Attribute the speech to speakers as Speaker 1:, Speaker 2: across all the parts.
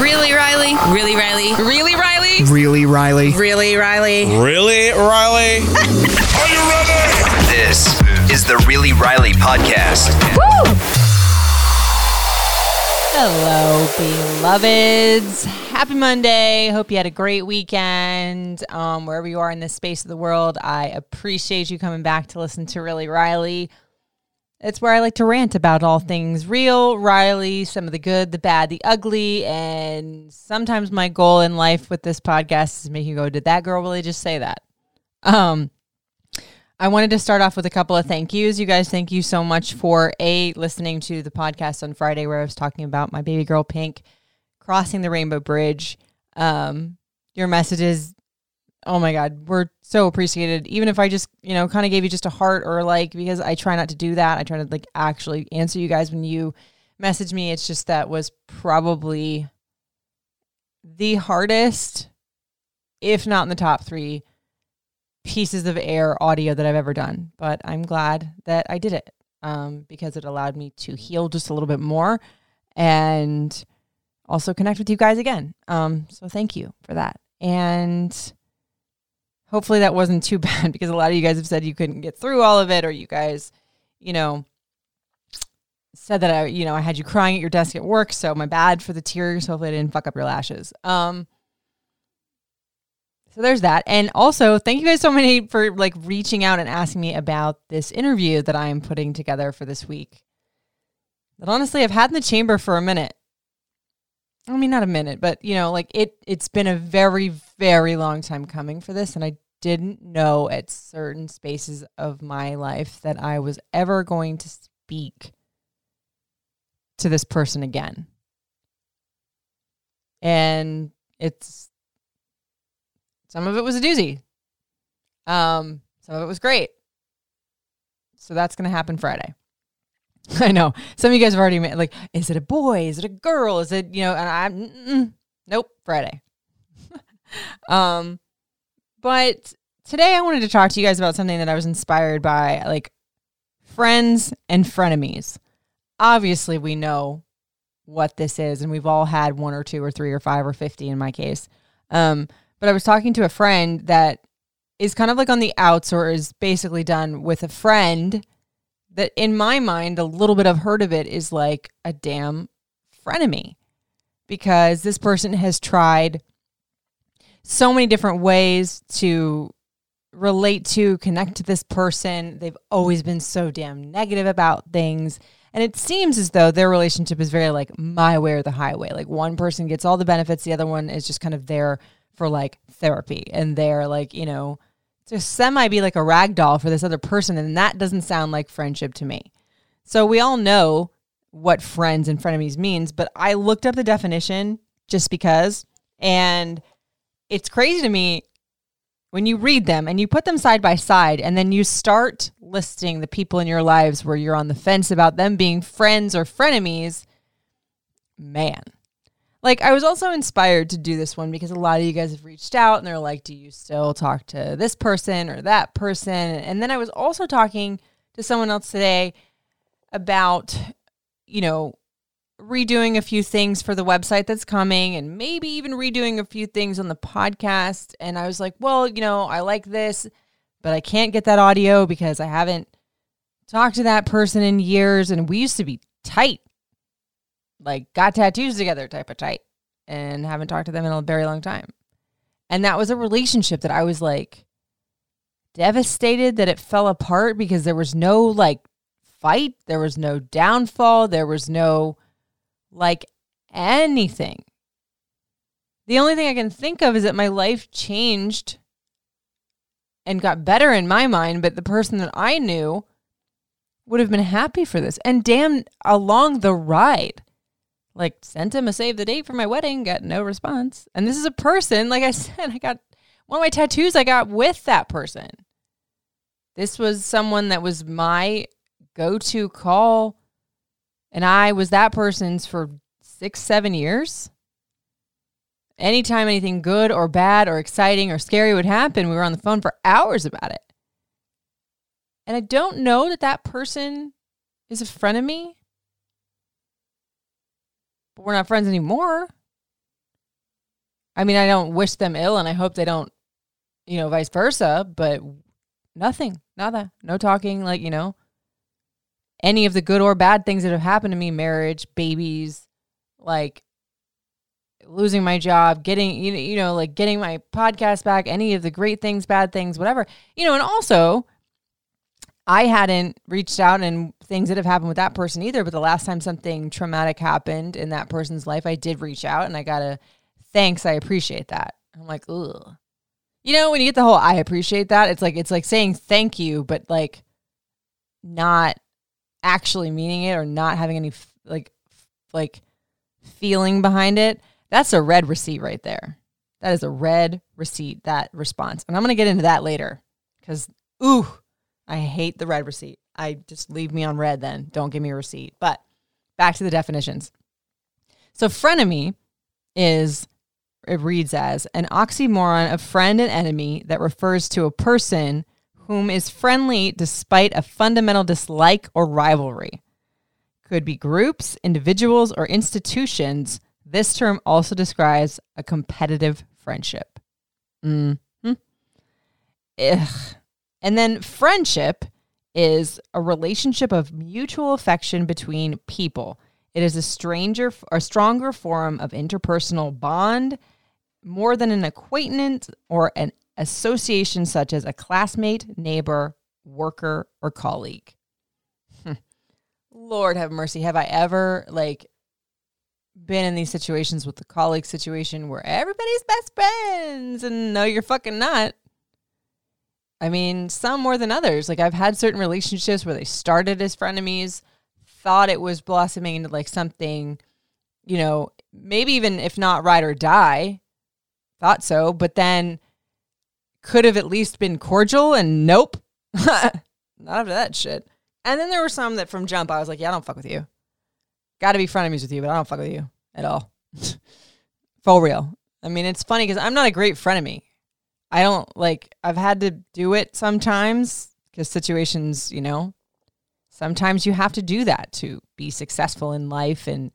Speaker 1: Really, Riley? Really, Riley? Really, Riley?
Speaker 2: Really, Riley?
Speaker 1: Really, Riley?
Speaker 3: Really, Riley? Are you ready?
Speaker 4: This is the Really Riley podcast.
Speaker 5: Hello, beloveds. Happy Monday. Hope you had a great weekend. Um, wherever you are in this space of the world, I appreciate you coming back to listen to Really Riley. It's where I like to rant about all things real, Riley, some of the good, the bad, the ugly. And sometimes my goal in life with this podcast is make you go, did that girl really just say that? Um, I wanted to start off with a couple of thank yous. You guys, thank you so much for a listening to the podcast on Friday where I was talking about my baby girl Pink crossing the Rainbow Bridge. Um, your messages, oh my God, we're so appreciated. Even if I just, you know, kind of gave you just a heart or like because I try not to do that. I try to like actually answer you guys when you message me. It's just that was probably the hardest, if not in the top three pieces of air audio that I've ever done. But I'm glad that I did it um, because it allowed me to heal just a little bit more and also connect with you guys again. Um, so thank you for that. And hopefully that wasn't too bad because a lot of you guys have said you couldn't get through all of it or you guys, you know, said that I, you know, I had you crying at your desk at work. So my bad for the tears. Hopefully I didn't fuck up your lashes. Um, so there's that. And also, thank you guys so many for like reaching out and asking me about this interview that I am putting together for this week. That honestly I've had in the chamber for a minute. I mean not a minute, but you know, like it it's been a very very long time coming for this and I didn't know at certain spaces of my life that I was ever going to speak to this person again. And it's some of it was a doozy. Um, some of it was great. So that's going to happen Friday. I know some of you guys have already made like, is it a boy? Is it a girl? Is it you know? And I'm nope, Friday. um, but today I wanted to talk to you guys about something that I was inspired by, like friends and frenemies. Obviously, we know what this is, and we've all had one or two or three or five or fifty in my case. Um, but I was talking to a friend that is kind of like on the outs or is basically done with a friend that in my mind a little bit of heard of it is like a damn frenemy because this person has tried so many different ways to relate to connect to this person. They've always been so damn negative about things. And it seems as though their relationship is very like my way or the highway. Like one person gets all the benefits the other one is just kind of there for like therapy and they're like you know to semi be like a rag doll for this other person and that doesn't sound like friendship to me. So we all know what friends and frenemies means but i looked up the definition just because and it's crazy to me when you read them and you put them side by side and then you start listing the people in your lives where you're on the fence about them being friends or frenemies man like I was also inspired to do this one because a lot of you guys have reached out and they're like, "Do you still talk to this person or that person?" And then I was also talking to someone else today about, you know, redoing a few things for the website that's coming and maybe even redoing a few things on the podcast. And I was like, "Well, you know, I like this, but I can't get that audio because I haven't talked to that person in years and we used to be tight like got tattoos together type of tight and haven't talked to them in a very long time. And that was a relationship that I was like devastated that it fell apart because there was no like fight, there was no downfall, there was no like anything. The only thing I can think of is that my life changed and got better in my mind, but the person that I knew would have been happy for this. And damn, along the ride, Like sent him a save the date for my wedding, got no response. And this is a person, like I said, I got one of my tattoos I got with that person. This was someone that was my go-to call and I was that person's for 6 7 years. Anytime anything good or bad or exciting or scary would happen, we were on the phone for hours about it. And I don't know that that person is a friend of me. But we're not friends anymore. I mean, I don't wish them ill and I hope they don't, you know, vice versa, but nothing, nada, no talking, like, you know, any of the good or bad things that have happened to me marriage, babies, like losing my job, getting, you know, you know, like getting my podcast back, any of the great things, bad things, whatever, you know, and also, I hadn't reached out and things that have happened with that person either. But the last time something traumatic happened in that person's life, I did reach out and I got a thanks. I appreciate that. I'm like, ugh. You know, when you get the whole I appreciate that, it's like it's like saying thank you, but like not actually meaning it or not having any f- like f- like feeling behind it. That's a read receipt right there. That is a read receipt, that response. And I'm going to get into that later because, ooh, I hate the read receipt. I just leave me on read then. Don't give me a receipt. But back to the definitions. So, frenemy is, it reads as an oxymoron of friend and enemy that refers to a person whom is friendly despite a fundamental dislike or rivalry. Could be groups, individuals, or institutions. This term also describes a competitive friendship. Mm-hmm. Ugh. And then friendship is a relationship of mutual affection between people. It is a stranger a stronger form of interpersonal bond more than an acquaintance or an association such as a classmate, neighbor, worker, or colleague. Hmm. Lord have mercy. Have I ever like been in these situations with the colleague situation where everybody's best friends and no, you're fucking not? I mean, some more than others. Like I've had certain relationships where they started as frenemies, thought it was blossoming into like something, you know, maybe even if not ride or die, thought so, but then could have at least been cordial and nope. not after that shit. And then there were some that from jump I was like, yeah, I don't fuck with you. Got to be frenemies with you, but I don't fuck with you at all. For real. I mean, it's funny because I'm not a great frenemy. I don't like, I've had to do it sometimes because situations, you know, sometimes you have to do that to be successful in life and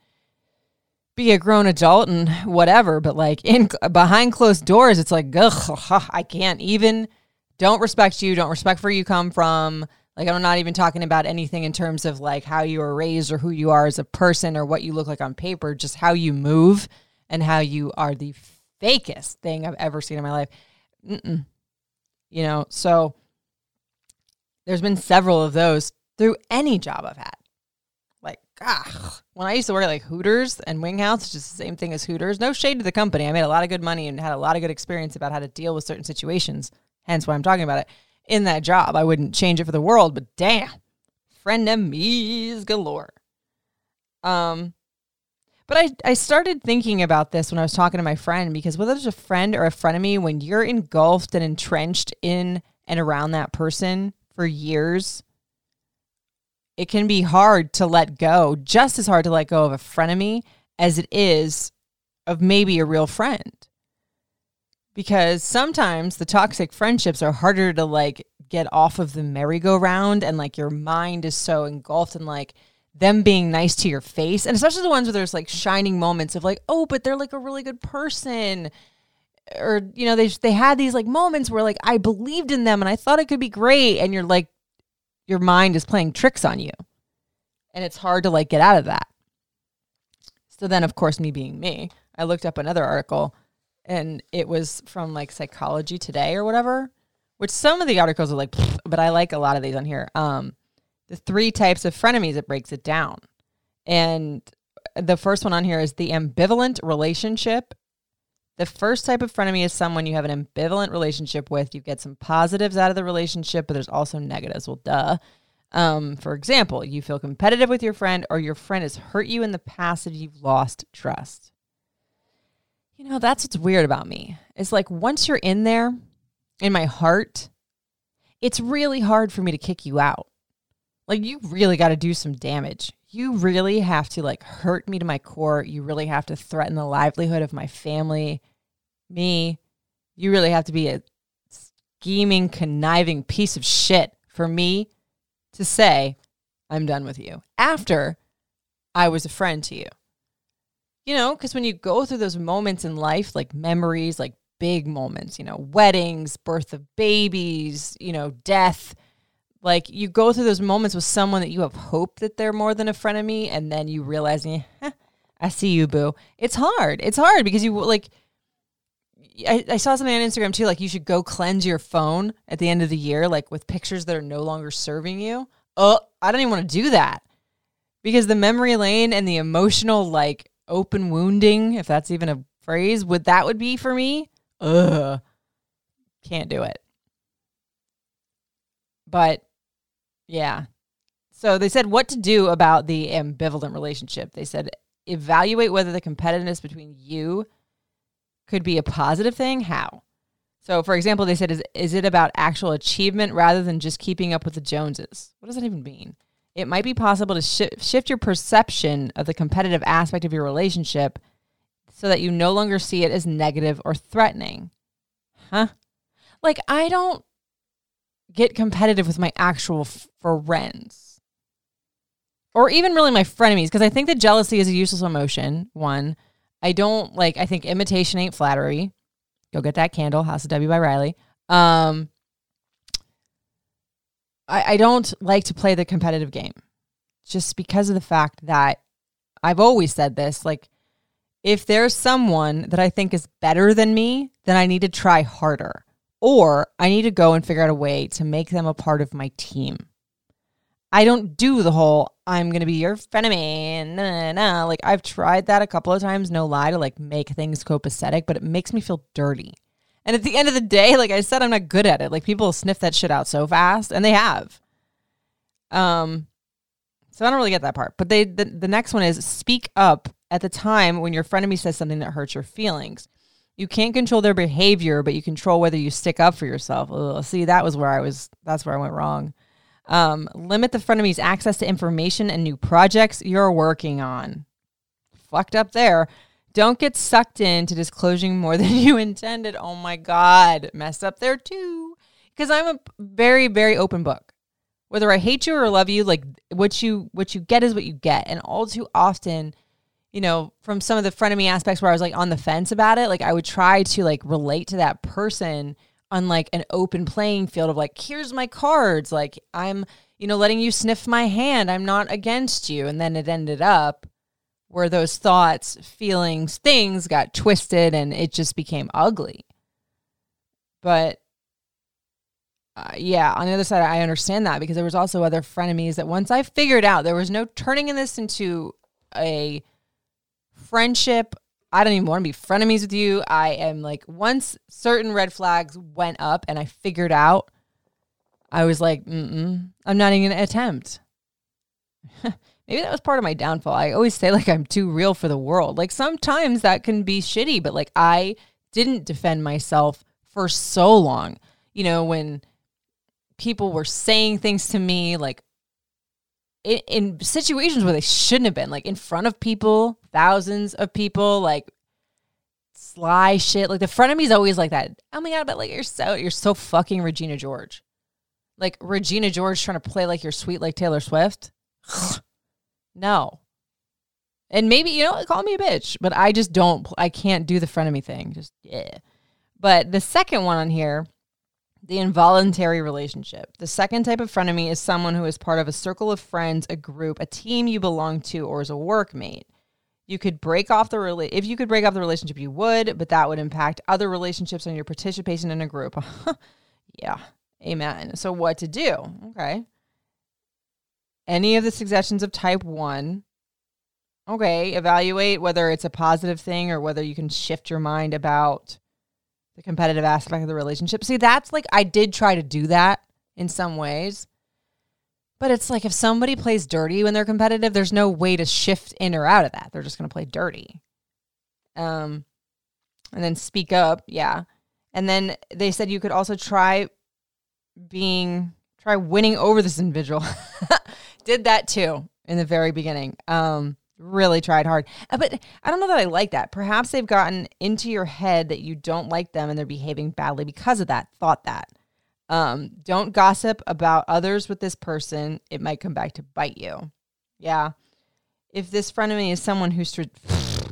Speaker 5: be a grown adult and whatever. But like in behind closed doors, it's like, ugh, I can't even, don't respect you, don't respect where you come from. Like, I'm not even talking about anything in terms of like how you were raised or who you are as a person or what you look like on paper, just how you move and how you are the fakest thing I've ever seen in my life. Mm-mm. You know, so there's been several of those through any job I've had. Like, ah, when I used to work at like Hooters and Wing House, is the same thing as Hooters, no shade to the company. I made a lot of good money and had a lot of good experience about how to deal with certain situations. Hence why I'm talking about it in that job. I wouldn't change it for the world, but damn, frenemies galore. Um, but I, I started thinking about this when I was talking to my friend because whether it's a friend or a frenemy, when you're engulfed and entrenched in and around that person for years, it can be hard to let go, just as hard to let go of a frenemy as it is of maybe a real friend. Because sometimes the toxic friendships are harder to like get off of the merry-go-round and like your mind is so engulfed in like them being nice to your face and especially the ones where there's like shining moments of like oh but they're like a really good person or you know they they had these like moments where like I believed in them and I thought it could be great and you're like your mind is playing tricks on you and it's hard to like get out of that. So then of course me being me I looked up another article and it was from like psychology today or whatever which some of the articles are like but I like a lot of these on here. Um the three types of frenemies it breaks it down and the first one on here is the ambivalent relationship the first type of frenemy is someone you have an ambivalent relationship with. You get some positives out of the relationship, but there's also negatives. Well, duh. Um, for example, you feel competitive with your friend, or your friend has hurt you in the past and you've lost trust. You know, that's what's weird about me. It's like once you're in there in my heart, it's really hard for me to kick you out. Like, you really got to do some damage. You really have to like hurt me to my core. You really have to threaten the livelihood of my family, me. You really have to be a scheming, conniving piece of shit for me to say, I'm done with you after I was a friend to you. You know, because when you go through those moments in life, like memories, like big moments, you know, weddings, birth of babies, you know, death, like you go through those moments with someone that you have hope that they're more than a friend of me, and then you realize, eh, I see you, boo. It's hard. It's hard because you like, I, I saw something on Instagram too. Like you should go cleanse your phone at the end of the year, like with pictures that are no longer serving you. Oh, I don't even want to do that because the memory lane and the emotional like open wounding, if that's even a phrase, would that would be for me. Ugh, can't do it. But yeah, so they said what to do about the ambivalent relationship. They said evaluate whether the competitiveness between you could be a positive thing. How? So, for example, they said, is, is it about actual achievement rather than just keeping up with the Joneses? What does that even mean? It might be possible to sh- shift your perception of the competitive aspect of your relationship so that you no longer see it as negative or threatening. Huh? Like, I don't get competitive with my actual friends or even really my frenemies because I think that jealousy is a useless emotion. One, I don't like, I think imitation ain't flattery. Go get that candle, House of W by Riley. Um, I, I don't like to play the competitive game just because of the fact that I've always said this like, if there's someone that I think is better than me, then I need to try harder. Or I need to go and figure out a way to make them a part of my team. I don't do the whole I'm gonna be your frenemy. Nah, nah, nah. Like I've tried that a couple of times, no lie, to like make things copacetic, but it makes me feel dirty. And at the end of the day, like I said, I'm not good at it. Like people sniff that shit out so fast, and they have. Um, so I don't really get that part. But they the, the next one is speak up at the time when your frenemy says something that hurts your feelings. You can't control their behavior, but you control whether you stick up for yourself. Ugh, see, that was where I was. That's where I went wrong. Um, limit the frenemy's access to information and new projects you're working on. Fucked up there. Don't get sucked into disclosing more than you intended. Oh my God. Messed up there too. Because I'm a very, very open book. Whether I hate you or love you, like what you what you get is what you get. And all too often, you know, from some of the frenemy aspects where I was like on the fence about it, like I would try to like relate to that person on like an open playing field of like here's my cards. Like i'm you know letting you sniff my hand. I'm not against you. And then it ended up where those thoughts feelings things got twisted and it just became ugly. But uh, yeah on the other side i understand that because there was also other frenemies that once i figured out there was no turning in this into a friendship I don't even want to be frenemies with you. I am like, once certain red flags went up and I figured out, I was like, mm I'm not even going to attempt. Maybe that was part of my downfall. I always say, like, I'm too real for the world. Like, sometimes that can be shitty, but like, I didn't defend myself for so long. You know, when people were saying things to me, like, in, in situations where they shouldn't have been, like in front of people, thousands of people, like sly shit. Like the front of frenemy's always like that. Oh my god, but like you're so you're so fucking Regina George. Like Regina George trying to play like you're sweet like Taylor Swift. no. And maybe, you know, call me a bitch, but I just don't I can't do the frenemy thing. Just yeah. But the second one on here the involuntary relationship. The second type of frenemy is someone who is part of a circle of friends, a group, a team you belong to, or is a workmate. You could break off the rela- if you could break off the relationship, you would, but that would impact other relationships and your participation in a group. yeah, amen. So what to do? Okay. Any of the suggestions of type one. Okay, evaluate whether it's a positive thing or whether you can shift your mind about the competitive aspect of the relationship. See, that's like I did try to do that in some ways. But it's like if somebody plays dirty when they're competitive, there's no way to shift in or out of that. They're just going to play dirty. Um, and then speak up, yeah. And then they said you could also try being try winning over this individual. Did that too in the very beginning. Um, really tried hard. Uh, But I don't know that I like that. Perhaps they've gotten into your head that you don't like them and they're behaving badly because of that. Thought that. Um, don't gossip about others with this person. It might come back to bite you. Yeah. If this frenemy is someone who's stra-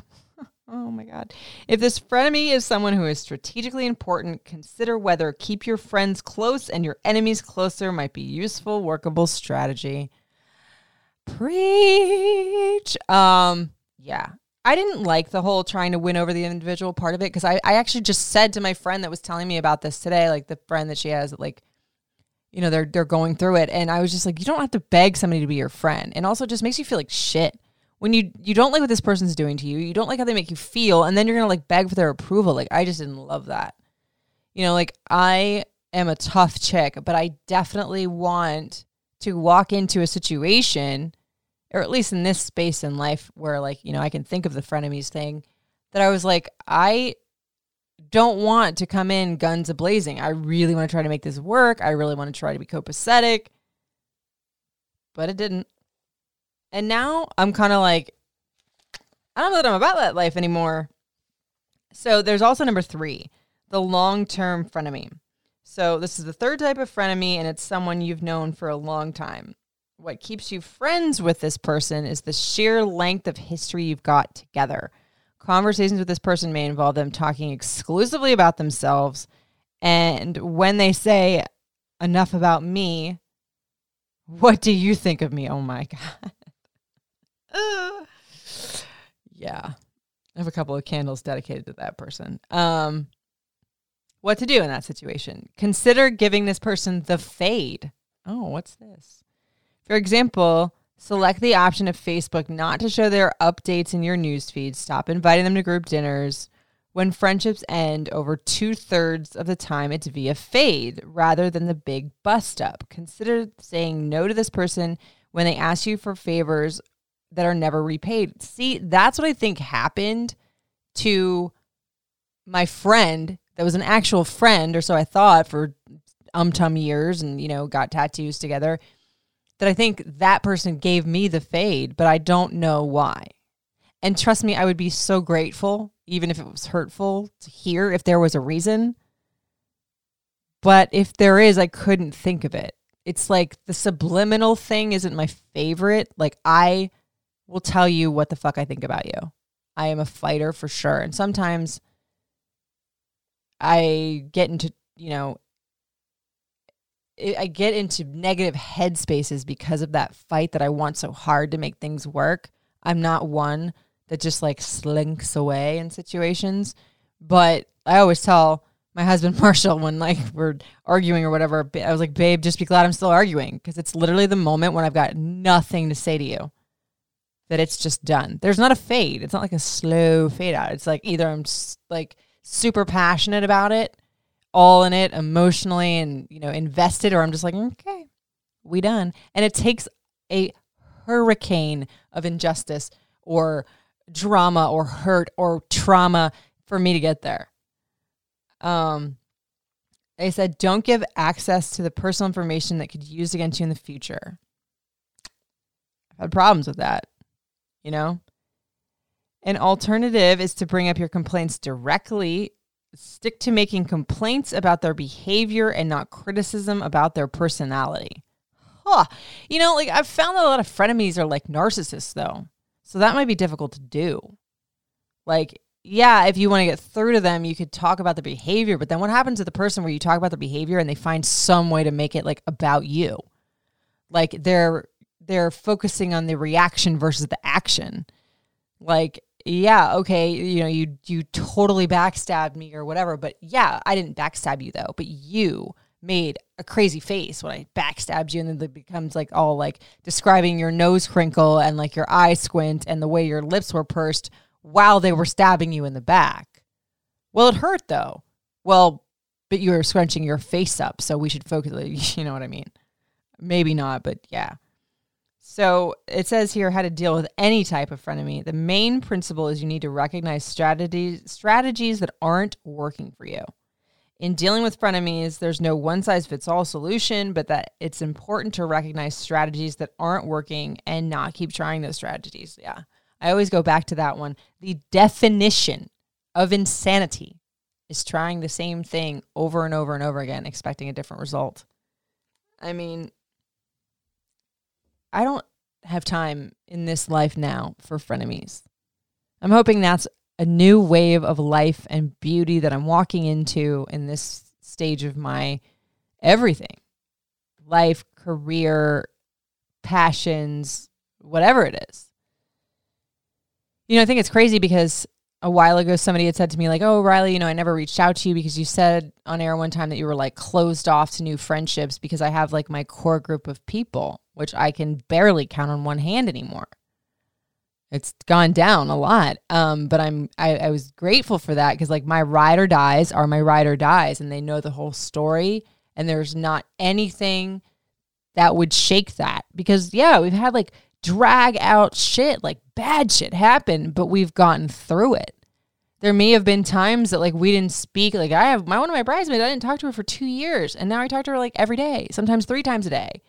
Speaker 5: Oh my god. If this frenemy is someone who is strategically important, consider whether keep your friends close and your enemies closer might be useful workable strategy. Preach. Um, yeah. I didn't like the whole trying to win over the individual part of it because I, I actually just said to my friend that was telling me about this today, like the friend that she has, like, you know, they're they're going through it. And I was just like, you don't have to beg somebody to be your friend. And also just makes you feel like shit. When you you don't like what this person's doing to you, you don't like how they make you feel, and then you're gonna like beg for their approval. Like I just didn't love that. You know, like I am a tough chick, but I definitely want to walk into a situation or at least in this space in life where like you know i can think of the frenemies thing that i was like i don't want to come in guns a blazing i really want to try to make this work. I really want to try to be copacetic. But it didn't. And now i'm kind of like i don't know that i'm about that life anymore. So there's also number three the long-term frenemy. So this is the third type of frenemy and it's someone you've known for a long time what keeps you friends with this person is the sheer length of history you've got together. Conversations with this person may involve them talking exclusively about themselves. And when they say, enough about me, what do you think of me? Oh my God. Yeah. I have a couple of candles dedicated to that person. Um, what to do in that situation? Consider giving this person the fade. Oh, what's this? For example, select the option of Facebook not to show their updates in your newsfeed. Stop inviting them to group dinners. When friendships end, over two thirds of the time it's via fade rather than the big bust up. Consider saying no to this person when they ask you for favors that are never repaid. See, that's what I think happened to my friend that was an actual friend, or so I thought for um tum years and, you know, got tattoos together that I think that person gave me the fade, but I don't know why. And trust me, I would be so grateful, even if it was hurtful to hear if there was a reason. But if there is, I couldn't think of it. It's like the subliminal thing isn't my favorite. Like, I will tell you what the fuck I think about you. I am a fighter for sure. And sometimes I get into, you know, I get into negative headspaces because of that fight that I want so hard to make things work. I'm not one that just like slinks away in situations, but I always tell my husband Marshall when like we're arguing or whatever, I was like, "Babe, just be glad I'm still arguing because it's literally the moment when I've got nothing to say to you." That it's just done. There's not a fade. It's not like a slow fade out. It's like either I'm like super passionate about it all in it emotionally and you know invested or i'm just like okay we done. And it takes a hurricane of injustice or drama or hurt or trauma for me to get there. Um they said don't give access to the personal information that could be used against you in the future. I've had problems with that you know? An alternative is to bring up your complaints directly stick to making complaints about their behavior and not criticism about their personality. Huh. You know, like I've found that a lot of frenemies are like narcissists though. So that might be difficult to do. Like, yeah, if you want to get through to them, you could talk about the behavior, but then what happens to the person where you talk about the behavior and they find some way to make it like about you? Like they're they're focusing on the reaction versus the action. Like yeah, okay, you know, you you totally backstabbed me or whatever, but yeah, I didn't backstab you though, but you made a crazy face when I backstabbed you and then it becomes like all like describing your nose crinkle and like your eye squint and the way your lips were pursed while they were stabbing you in the back. Well, it hurt though. Well, but you were scrunching your face up, so we should focus, you know what I mean? Maybe not, but yeah. So it says here how to deal with any type of frenemy. The main principle is you need to recognize strategies strategies that aren't working for you. In dealing with frenemies, there's no one size fits all solution, but that it's important to recognize strategies that aren't working and not keep trying those strategies. Yeah. I always go back to that one. The definition of insanity is trying the same thing over and over and over again, expecting a different result. I mean, I don't have time in this life now for frenemies. I'm hoping that's a new wave of life and beauty that I'm walking into in this stage of my everything life, career, passions, whatever it is. You know, I think it's crazy because a while ago somebody had said to me like oh riley you know i never reached out to you because you said on air one time that you were like closed off to new friendships because i have like my core group of people which i can barely count on one hand anymore. It's gone down a lot um, but i'm I, I was grateful for that because like my ride or dies are my ride or dies and they know the whole story and there's not anything that would shake that because yeah we've had like drag out shit, like bad shit happened, but we've gotten through it. There may have been times that like we didn't speak. Like I have my one of my bridesmaids, I didn't talk to her for two years, and now I talk to her like every day, sometimes three times a day.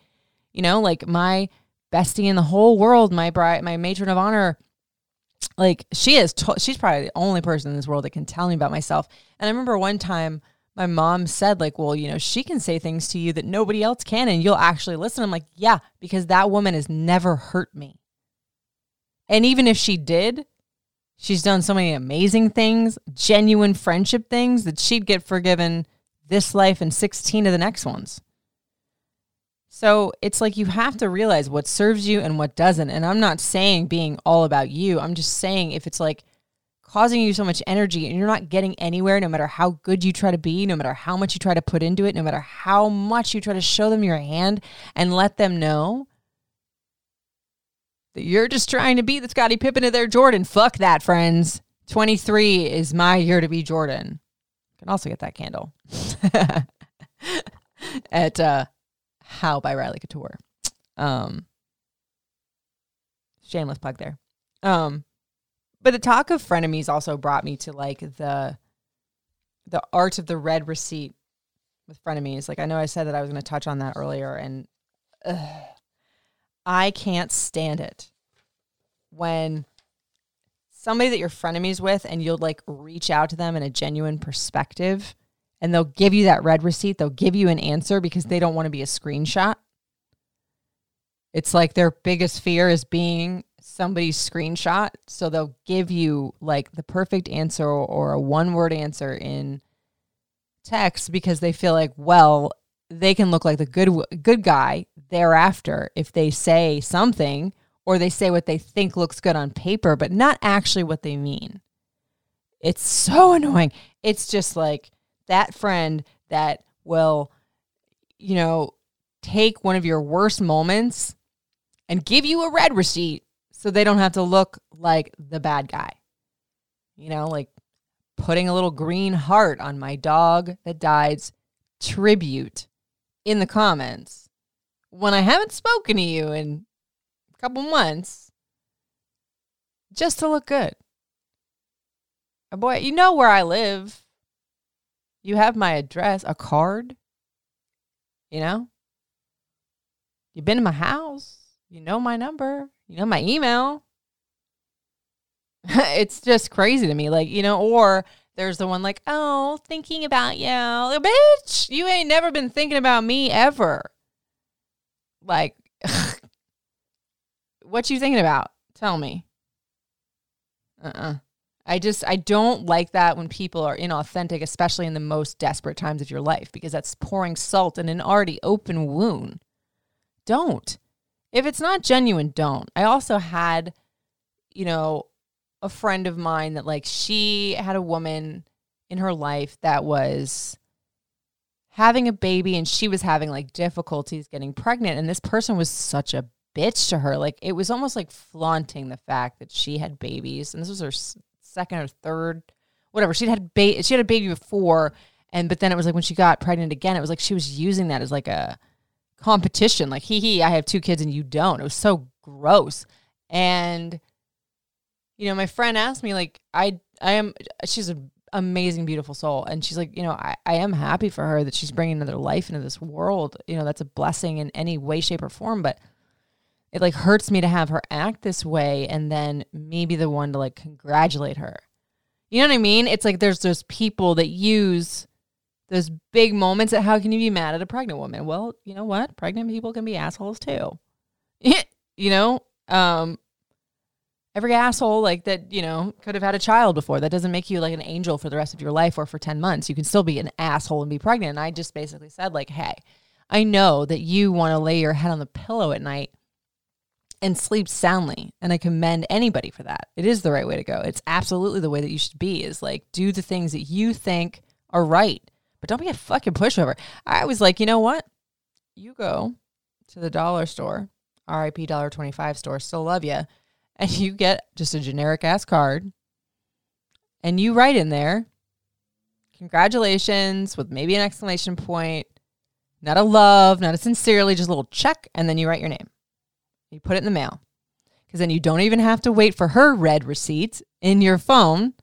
Speaker 5: You know, like my bestie in the whole world, my bride, my matron of honor, like she is. To- she's probably the only person in this world that can tell me about myself. And I remember one time my mom said like well you know she can say things to you that nobody else can and you'll actually listen. I'm like yeah because that woman has never hurt me. And even if she did she's done so many amazing things genuine friendship things that she'd get forgiven this life and 16 of the next ones. So it's like you have to realize what serves you and what doesn't. And i'm not saying being all about you. I'm just saying if it's like causing you so much energy and you're not getting anywhere no matter how good you try to be, no matter how much you try to put into it, no matter how much you try to show them your hand and let them know that you're just trying to beat the Scottie Pippen of their Jordan. Fuck that, friends. 23 is my year to be Jordan. You can also get that candle at uh, How by Riley Couture. Um, shameless plug there. Um, but the talk of frenemies also brought me to like the the art of the read receipt with frenemies. Like I know I said that I was going to touch on that earlier, and ugh, I can't stand it when somebody that you're frenemies with and you'll like reach out to them in a genuine perspective and they'll give you that read receipt they'll give you an answer because they don't want to be a screenshot it's like their biggest fear is being somebody's screenshot. So they'll give you like the perfect answer or a one word answer in text because they feel like, well, they can look like the good good guy thereafter if they say something or they say what they think looks good on paper but not actually what they mean. It's so annoying. It's just like that friend that will you know take one of your worst moments and give you a read receipt so they don't have to look like the bad guy. You know, like putting a little green heart on my dog that died's tribute in the comments when I haven't spoken to you in a couple months just to look good. Boy, you know where I live. You have my address, a card. You know? You've been to my house. You know my number you know, my email. it's just crazy to me. Like, you know, or there's the one like, oh, thinking about you. Bitch, you ain't never been thinking about me ever. Like, what you thinking about? Tell me. Uh-uh. I just I don't like that when people are inauthentic, especially in the most desperate times of your life, because that's pouring salt in an already open wound. Don't. If it's not genuine, don't. I also had, you know, a friend of mine that like she had a woman in her life that was having a baby and she was having like difficulties getting pregnant and this person was such a bitch to her like it was almost like flaunting the fact that she had babies and this was her second or third whatever she'd had ba- she had a baby before and but then it was like when she got pregnant again it was like she was using that as like a competition. Like, hee hee, I have two kids and you don't. It was so gross. And, you know, my friend asked me, like, I, I am, she's an amazing, beautiful soul. And she's like, you know, I, I am happy for her that she's bringing another life into this world. You know, that's a blessing in any way, shape, or form. But it like hurts me to have her act this way and then me be the one to like congratulate her. You know what I mean? It's like there's those people that use those big moments that how can you be mad at a pregnant woman? Well, you know what? Pregnant people can be assholes too. you know, um every asshole like that, you know, could have had a child before. That doesn't make you like an angel for the rest of your life or for 10 months. You can still be an asshole and be pregnant. And I just basically said like, "Hey, I know that you want to lay your head on the pillow at night and sleep soundly. And I commend anybody for that. It is the right way to go. It's absolutely the way that you should be is like do the things that you think are right. But don't be a fucking pushover. I was like, you know what? You go to the dollar store, RIP dollar 25 store, still love you, and you get just a generic ass card and you write in there, congratulations with maybe an exclamation point, not a love, not a sincerely, just a little check, and then you write your name. You put it in the mail because then you don't even have to wait for her read receipt in your phone.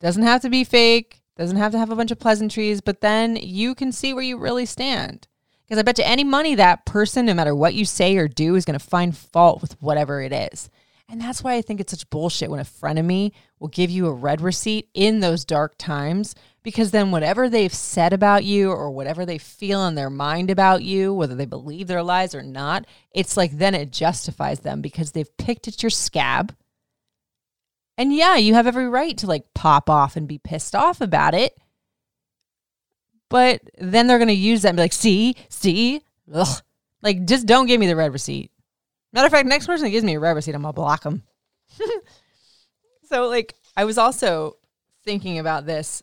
Speaker 5: Doesn't have to be fake, doesn't have to have a bunch of pleasantries, but then you can see where you really stand. Because I bet you any money that person, no matter what you say or do, is going to find fault with whatever it is. And that's why I think it's such bullshit when a me will give you a read receipt in those dark times because then whatever they've said about you or whatever they feel in their mind about you, whether they believe their lies or not, it's like then it justifies them because they've picked at your scab. And yeah, you have every right to like pop off and be pissed off about it. But then they're going to use that and be like, see, see, ugh. Like, just don't give me the read receipt. Matter of fact, next person that gives me a read receipt, I'm going to block them. so, like, I was also thinking about this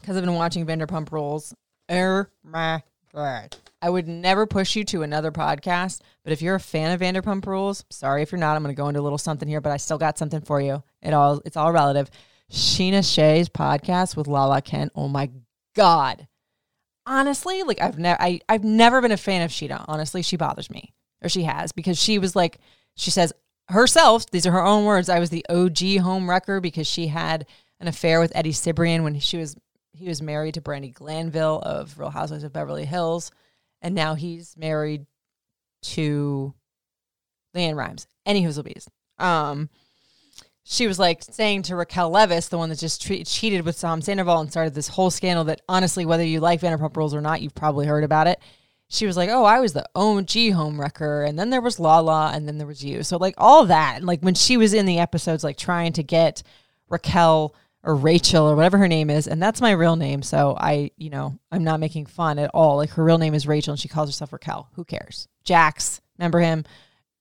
Speaker 5: because I've been watching Vanderpump Rules. Oh my god! I would never push you to another podcast, but if you're a fan of Vanderpump Rules, sorry if you're not. I'm going to go into a little something here, but I still got something for you. It all it's all relative. Scheana Shay's podcast with Lala Kent. Oh my god! Honestly, like I've never I I've never been a fan of Scheana. Honestly, she bothers me, or she has because she was like she says herself. These are her own words. I was the OG home wrecker because she had an affair with Eddie Cibrian when she was he was married to Brandi Glanville of Real Housewives of Beverly Hills, and now he's married to LeAnn Rimes. Any who's. Um, she was like saying to Raquel Leviss, the one that just tre- cheated with Tom Sandoval and started this whole scandal that honestly, whether you like Vanderpump Rules or not, you've probably heard about it. She was like, "Oh, I was the OG home wrecker, and then there was Lala, and then there was you." So like all that, and like when she was in the episodes, like trying to get Raquel or Rachel or whatever her name is, and that's my real name. So I, you know, I'm not making fun at all. Like her real name is Rachel, and she calls herself Raquel. Who cares? Jax, remember him?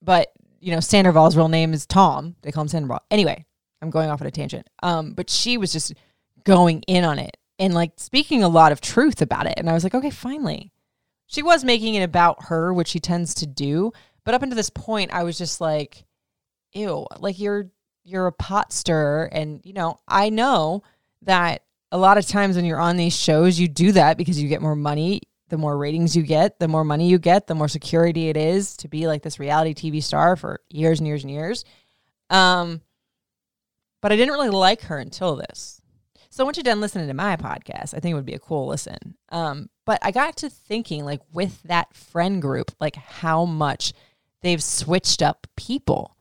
Speaker 5: But you know, Sandoval's real name is Tom. They call him Sandoval. Anyway, I'm going off on a tangent. Um, but she was just going in on it and like speaking a lot of truth about it, and I was like, okay, finally. She was making it about her, which she tends to do. But up until this point, I was just like, ew, like you're you're a pot stirrer and you know i know that a lot of times when you're on these shows you do that because you get more money. The more ratings you get the more money you get the more security it is to be like this reality tv star for years and years and years. Um but i didn't really like her until this. So once you're done listening to my podcast. I think it would be a cool listen. Um but i got to thinking like with that friend group like how much they've switched up people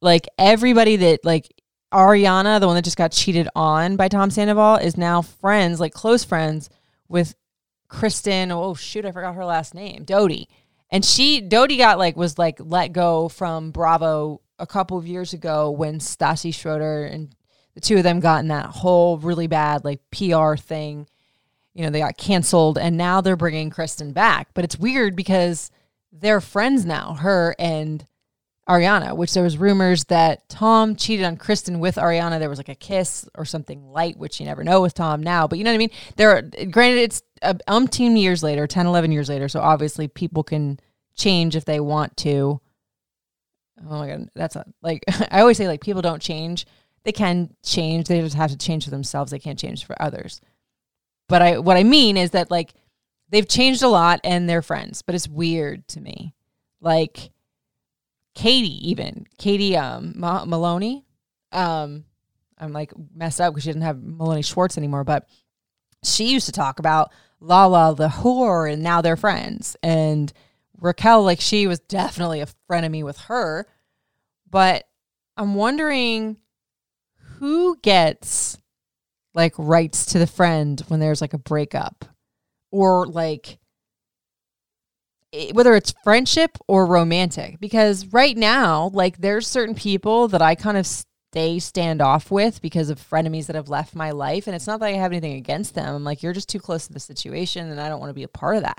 Speaker 5: like everybody that like Ariana, the one that just got cheated on by Tom Sandoval, is now friends, like close friends with Kristen. Oh shoot, I forgot her last name, Doute. And she Doute got like was like let go from Bravo a couple of years ago when Stassi Schroeder and the two of them got in that whole really bad like PR thing. You know, they got canceled and now they're bringing Kristen back. But it's weird because they're friends now, her and Ariana, which there was rumors that Tom cheated on Kristen with Ariana. There was like a kiss or something light, which you never know with Tom now. But you know what I mean? There, are, granted, it's a umpteen years later, 10, 11 years later. So obviously people can change if they want to. Oh my God. That's a, like, I always say, like, people don't change. They can change. They just have to change for themselves. They can't change for others. But I, what I mean is that, like, they've changed a lot and they're friends, but it's weird to me. Like Katie, even Katie um, Ma- Maloney. Um, I'm like messed up because she didn't have Maloney Schwartz anymore, but she used to talk about Lala the whore, and now they're friends. And Raquel, like she was definitely a frenemy with her, but I'm wondering who gets like rights to the friend when there's like a breakup or like Eh, whether it's friendship or romantic because right now like there's certain people that I kind of stay stand off with because of frenemies that have left my life and it's not that I have anything against them I'm like you're just too close to the situation and I don't want to be a part of that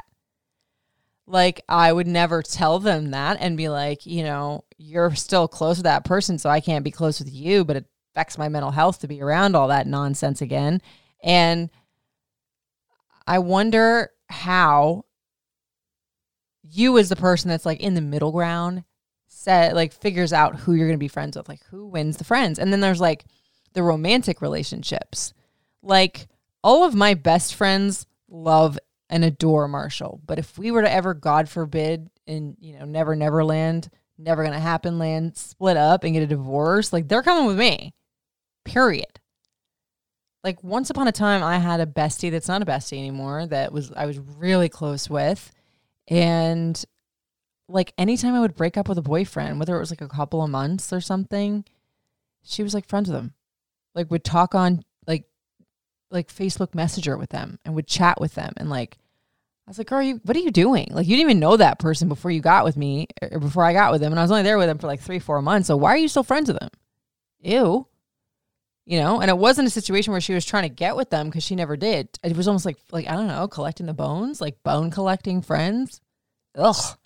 Speaker 5: like I would never tell them that and be like, you know, you're still close to that person, so I can't be close with you, but it affects my mental health to be around all that nonsense again. And I wonder how you as the person that's like in the middle ground set like figures out who you're going to be friends with, like who wins the friends. And then there's like the romantic relationships. Like all of my best friends love and adore Marshall. But if we were to ever, God forbid, in you know, never Neverland, never gonna happen land, split up and get a divorce, like they're coming with me. Period. Like once upon a time I had a bestie that's not a bestie anymore that was I was really close with. And like anytime I would break up with a boyfriend, whether it was like a couple of months or something, she was like friends with him. Like would talk on like like Facebook Messenger with them and would chat with them and like I was like, "Girl, you, what are you doing? Like, you didn't even know that person before you got with me, or before I got with him, and I was only there with him for like three, four months. So why are you still friends with him? Ew, you know." And it wasn't a situation where she was trying to get with them because she never did. It was almost like, like I don't know, collecting the bones, like bone collecting friends. Ugh.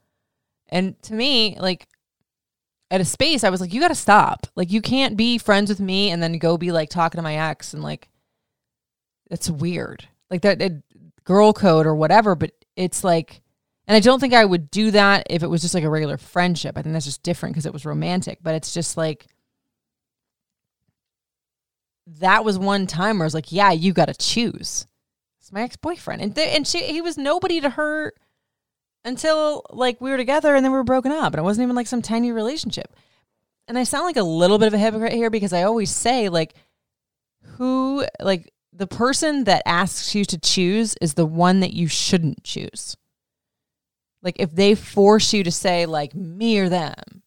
Speaker 5: And to me, like at a space, I was like, "You got to stop. Like, you can't be friends with me and then go be like talking to my ex and like." It's weird. Like that it, girl code or whatever, but it's like and I don't think I would do that if it was just like a regular friendship. I think that's just different because it was romantic, but it's just like that was one time where I was like, yeah, you got to choose. It's my ex-boyfriend. And th- and she he was nobody to her until like we were together and then we were broken up and it wasn't even like some tiny relationship. And I sound like a little bit of a hypocrite here because I always say like who like the person that asks you to choose is the one that you shouldn't choose. Like if they force you to say like me or them,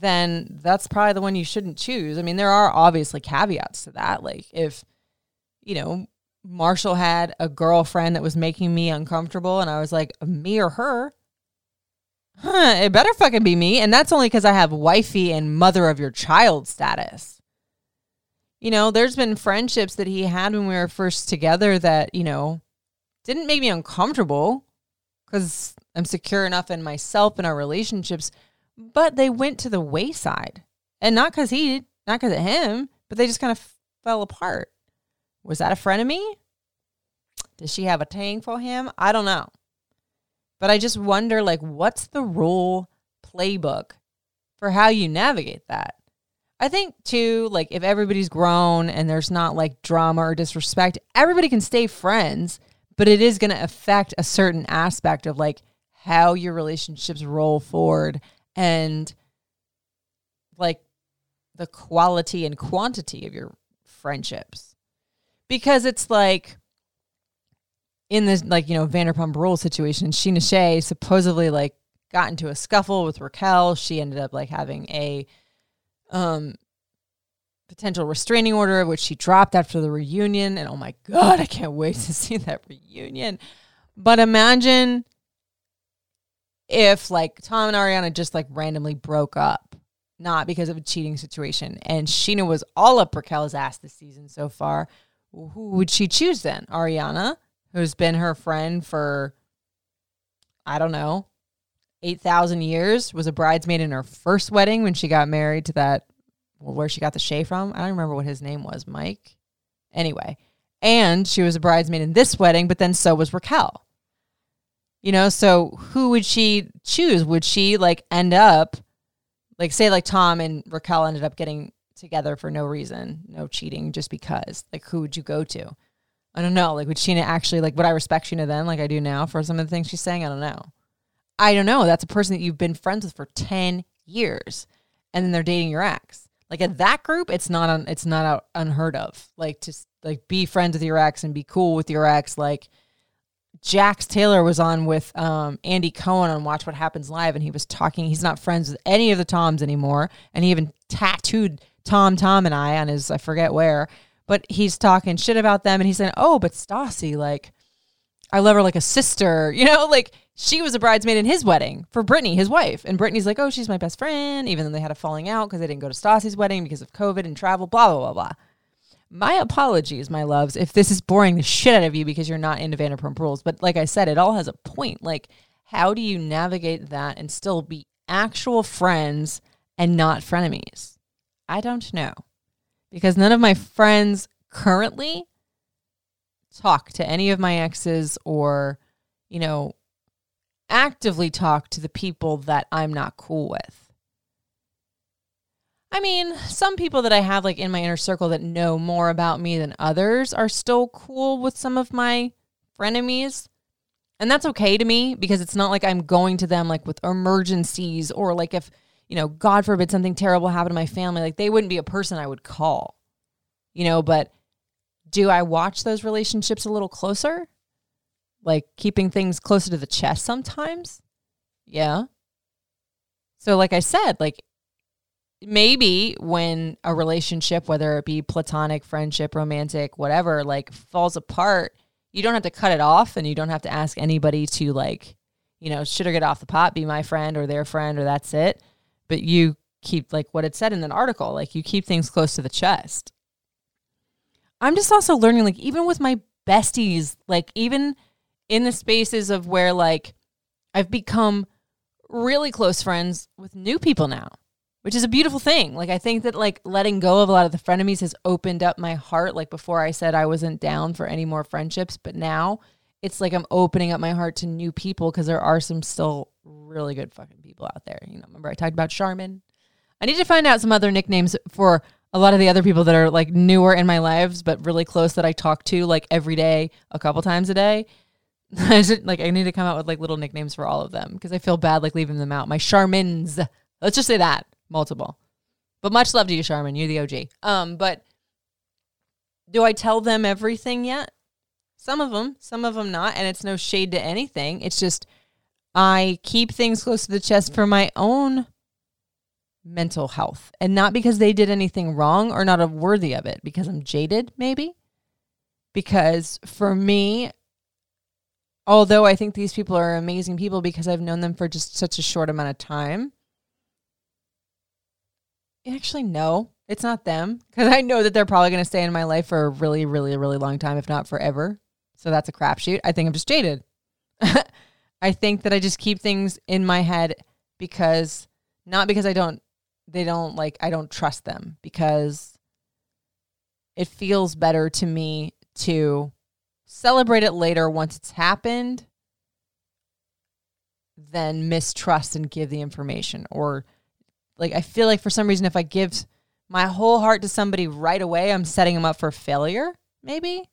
Speaker 5: then that's probably the one you shouldn't choose. I mean, there are obviously caveats to that. Like if you know, Marshall had a girlfriend that was making me uncomfortable and I was like, me or her? Huh, it better fucking be me. And that's only because I have wifey and mother of your child status you know, there's been friendships that he had when we were first together that, you know, didn't make me uncomfortable because I'm secure enough in myself and our relationships, but they went to the wayside. And not because he, not because of him, but they just kind of fell apart. Was that a friend of me? Does she have a tang for him? I don't know. But I just wonder like what's the rule playbook for how you navigate that? I think too, like if everybody's grown and there's not like drama or disrespect, everybody can stay friends, but it is going to affect a certain aspect of like how your relationships roll forward and like the quality and quantity of your friendships. Because it's like in this like, you know, Vanderpump Rules situation, Scheana Shay supposedly like got into a scuffle with Raquel. She ended up like having a um, potential restraining order, which she dropped after the reunion. And oh my God, I can't wait to see that reunion. But imagine if like Tom and Ariana just like randomly broke up, not because of a cheating situation, and Scheana was all up Raquel's ass this season so far. Who would she choose then? Ariana, who's been her friend for, I don't know, 8,000 years, was a bridesmaid in her first wedding when she got married to that, well, where she got the Shay from. I don't remember what his name was, Mike. Anyway, and she was a bridesmaid in this wedding, but then so was Raquel. You know, so who would she choose? Would she like end up, like, say, like Tom and Raquel ended up getting together for no reason, no cheating, just because? Like, who would you go to? I don't know. Like, would Scheana actually like? Would I respect Scheana then, like I do now, for some of the things she's saying? I don't know. I don't know. That's a person that you've been friends with for ten years, and then they're dating your ex. Like at that group, it's not un, it's not unheard of. Like to like be friends with your ex and be cool with your ex. Like Jax Taylor was on with um, Andy Cohen on Watch What Happens Live, and he was talking. He's not friends with any of the Toms anymore, and he even tattooed Tom, Tom, and I on his I forget where, but he's talking shit about them, and he's saying, "Oh, but Stassi, like, I love her like a sister," you know, like she was a bridesmaid in his wedding for Brittany, his wife, and Brittany's like, "Oh, she's my best friend," even though they had a falling out because they didn't go to Stassi's wedding because of COVID and travel, blah blah blah blah. My apologies, my loves, if this is boring the shit out of you because you're not into Vanderpump Rules. But like I said, it all has a point. Like, how do you navigate that and still be actual friends and not frenemies? I don't know. Because none of my friends currently talk to any of my exes or, you know, actively talk to the people that I'm not cool with. I mean, some people that I have like in my inner circle that know more about me than others are still cool with some of my frenemies. And that's okay to me because it's not like I'm going to them like with emergencies or like if, you know, God forbid something terrible happened to my family, like they wouldn't be a person I would call. You know, but do I watch those relationships a little closer? Like keeping things closer to the chest sometimes? Yeah. So like I said, like maybe when a relationship, whether it be platonic, friendship, romantic, whatever, like falls apart, you don't have to cut it off and you don't have to ask anybody to like, you know, should I get off the pot, be my friend or their friend or that's it. But you keep like what it said in that article, like you keep things close to the chest. I'm just also learning, like, even with my besties, like, even in the spaces of where like I've become really close friends with new people now which is a beautiful thing. Like I think that like letting go of a lot of the frenemies has opened up my heart. Like before I said I wasn't down for any more friendships, but now it's like I'm opening up my heart to new people because there are some still really good fucking people out there. You know, remember I talked about Charmin? I need to find out some other nicknames for a lot of the other people that are like newer in my lives, but really close that I talk to like every day, a couple times a day. I should, like I need to come out with like little nicknames for all of them because I feel bad like leaving them out. My Charmins. Let's just say that multiple. But much love to you, Charmin. You're the OG. Um, but do I tell them everything yet? Some of them, some of them not, and it's no shade to anything. It's just I keep things close to the chest for my own mental health, and not because they did anything wrong or not worthy of it. Because I'm jaded, maybe. Because for me, although I think these people are amazing people because I've known them for just such a short amount of time, Actually, no, it's not them because I know that they're probably going to stay in my life for a really, really, really long time, if not forever. So that's a crapshoot. I think I'm just jaded. I think that I just keep things in my head because not because I don't, they don't like, I don't trust them because it feels better to me to celebrate it later once it's happened than mistrust and give the information or like I feel like for some reason if I give my whole heart to somebody right away, I'm setting them up for failure, maybe.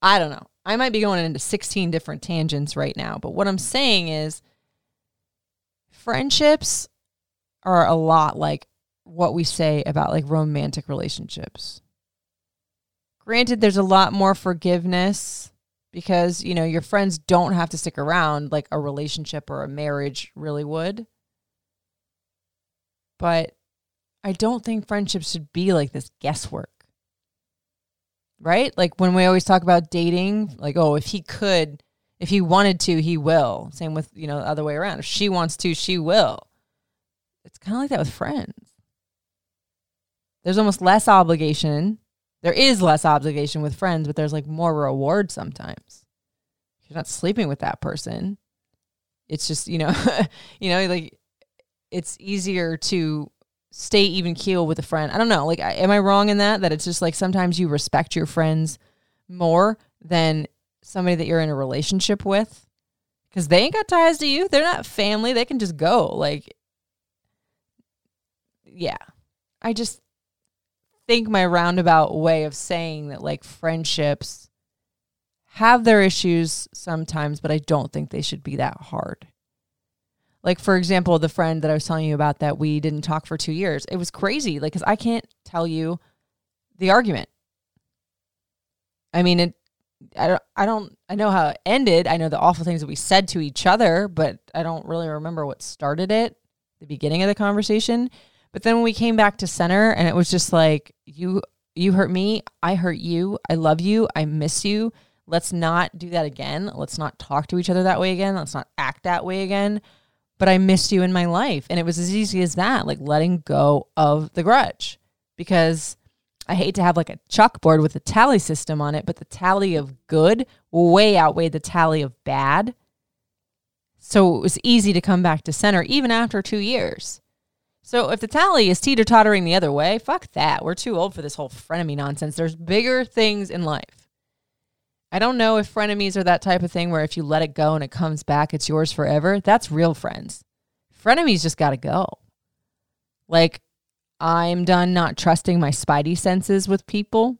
Speaker 5: I don't know. I might be going into 16 different tangents right now, but what I'm saying is friendships are a lot like what we say about like romantic relationships. Granted, there's a lot more forgiveness because, you know, your friends don't have to stick around like a relationship or a marriage really would. But I don't think friendships should be like this guesswork. Right? Like when we always talk about dating, like, oh, if he could, if he wanted to, he will. Same with, you know, the other way around. If she wants to, she will. It's kind of like that with friends. There's almost less obligation. There is less obligation with friends, but there's like more reward sometimes. You're not sleeping with that person. It's just, you know, you know, like it's easier to stay even keel with a friend. I don't know. Like, am I wrong in that? That it's just like sometimes you respect your friends more than somebody that you're in a relationship with because they ain't got ties to you. They're not family. They can just go. Like, yeah. I just think my roundabout way of saying that like friendships have their issues sometimes, but I don't think they should be that hard. Like, for example, the friend that I was telling you about that we didn't talk for two years, it was crazy. Like, because I can't tell you the argument. I mean, it, I don't, I don't, I know how it ended. I know the awful things that we said to each other, but I don't really remember what started it, the beginning of the conversation. But then when we came back to center and it was just like, you, you hurt me. I hurt you. I love you. I miss you. Let's not do that again. Let's not talk to each other that way again. Let's not act that way again. But I missed you in my life. And it was as easy as that, like letting go of the grudge. Because I hate to have like a chalkboard with a tally system on it, but the tally of good way outweighed the tally of bad. So it was easy to come back to center even after two years. So if the tally is teeter tottering the other way, fuck that. We're too old for this whole frenemy nonsense. There's bigger things in life. I don't know if frenemies are that type of thing where if you let it go and it comes back, it's yours forever. That's real friends. Frenemies just got to go. Like, I'm done not trusting my spidey senses with people.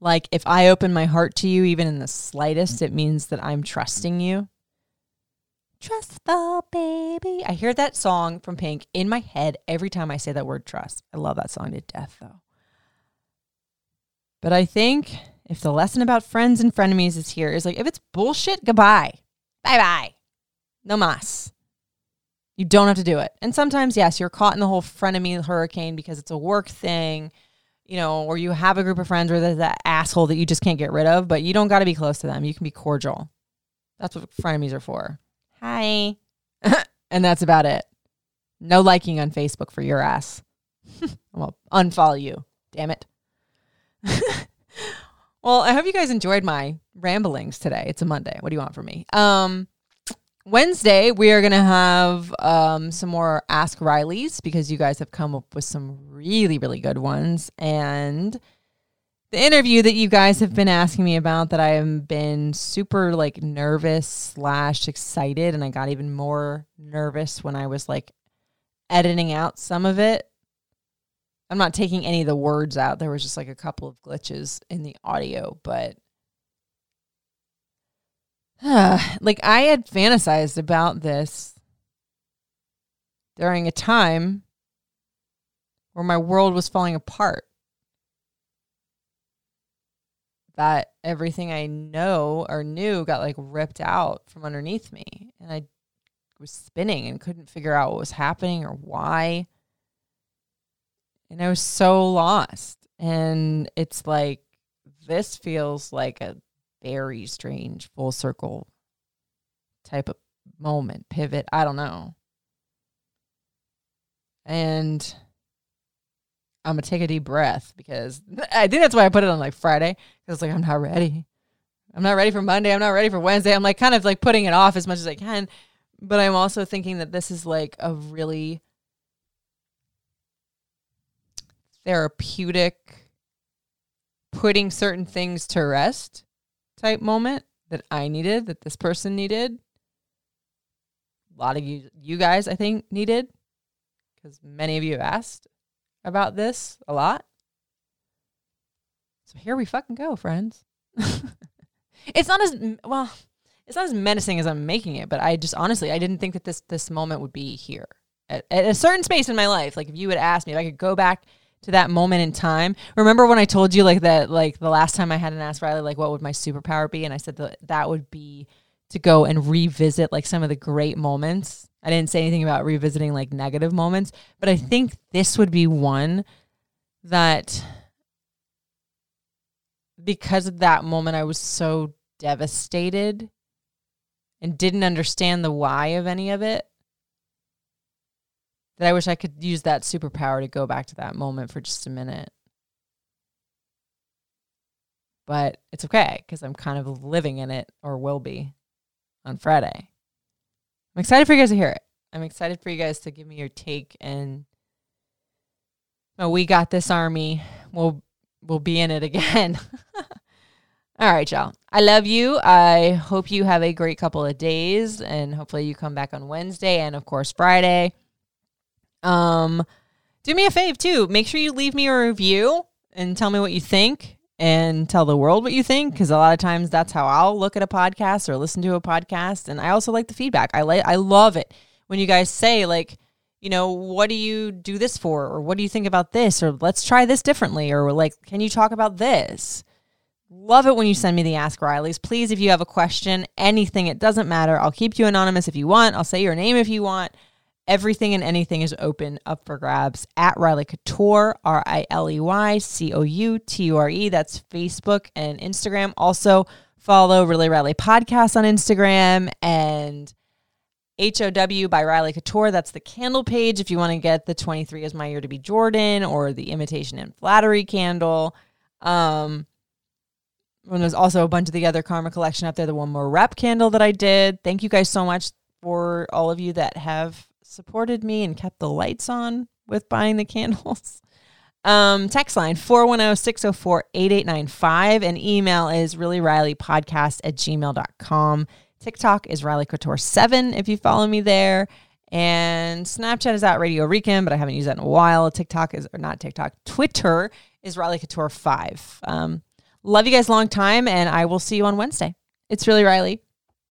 Speaker 5: Like, if I open my heart to you, even in the slightest, it means that I'm trusting you. Trustfall baby. I hear that song from Pink in my head every time I say that word trust. I love that song to death, though. But I think if the lesson about friends and frenemies is here, is like if it's bullshit, goodbye. Bye bye. No mas. You don't have to do it. And sometimes, yes, you're caught in the whole frenemy hurricane because it's a work thing, you know, or you have a group of friends where there's that asshole that you just can't get rid of, but you don't got to be close to them. You can be cordial. That's what frenemies are for. Hi. and that's about it. No liking on Facebook for your ass. I'll unfollow you. Damn it. well, I hope you guys enjoyed my ramblings today. It's a Monday. What do you want from me? Um, Wednesday, we are going to have um, some more Ask Rileys because you guys have come up with some really, really good ones. And the interview that you guys have been asking me about that I have been super like nervous slash excited. And I got even more nervous when I was like editing out some of it. I'm not taking any of the words out. There was just like a couple of glitches in the audio, but like I had fantasized about this during a time where my world was falling apart. That everything I know or knew got like ripped out from underneath me. And I was spinning and couldn't figure out what was happening or why. And I was so lost. And it's like, this feels like a very strange full circle type of moment, pivot. I don't know. And I'm gonna take a deep breath because I think that's why I put it on like Friday. Because like I'm not ready. I'm not ready for Monday. I'm not ready for Wednesday. I'm like kind of like putting it off as much as I can. But I'm also thinking that this is like a really therapeutic putting certain things to rest type moment that I needed, that this person needed. A lot of you, you guys, I think, needed because many of you asked about this a lot. So here we fucking go, friends. it's not as well, it's not as menacing as I'm making it, but I just honestly, I didn't think that this this moment would be here at, at a certain space in my life. Like if you had asked me if I could go back to that moment in time. Remember when I told you like that like the last time I had an ask Riley like what would my superpower be and I said that that would be to go and revisit like some of the great moments. I didn't say anything about revisiting like negative moments, but I think this would be one that because of that moment I was so devastated and didn't understand the why of any of it that I wish I could use that superpower to go back to that moment for just a minute. But it's okay because I'm kind of living in it or will be on Friday. I'm excited for you guys to hear it. I'm excited for you guys to give me your take and we got this army. We'll we'll be in it again. All right, y'all. I love you. I hope you have a great couple of days and hopefully you come back on Wednesday and of course Friday. Um, do me a fave too. Make sure you leave me a review and tell me what you think and tell the world what you think because a lot of times that's how I'll look at a podcast or listen to a podcast and I also like the feedback. I like I love it when you guys say like, you know, what do you do this for or what do you think about this or let's try this differently or like can you talk about this? Love it when you send me the Ask Rileys. Please, if you have a question, anything, it doesn't matter. I'll keep you anonymous if you want. I'll say your name if you want. Everything and anything is open up for grabs at Riley Couture, R I L E Y C O U T U R E. That's Facebook and Instagram. Also, follow Really Riley Podcast on Instagram and HOW by Riley Couture. That's the candle page if you want to get the 23 is my year to be Jordan or the imitation and flattery candle. Um, and there's also a bunch of the other Karma collection up there, the one more rep candle that I did. Thank you guys so much for all of you that have supported me and kept the lights on with buying the candles. Um, text line 410-604-8895 and email is really Riley podcast at gmail.com. TikTok is Riley Couture 7 if you follow me there. And Snapchat is at Radio Recon, but I haven't used that in a while. TikTok is, or not TikTok, Twitter is Riley Couture 5. Um, Love you guys long time, and I will see you on Wednesday. It's really Riley.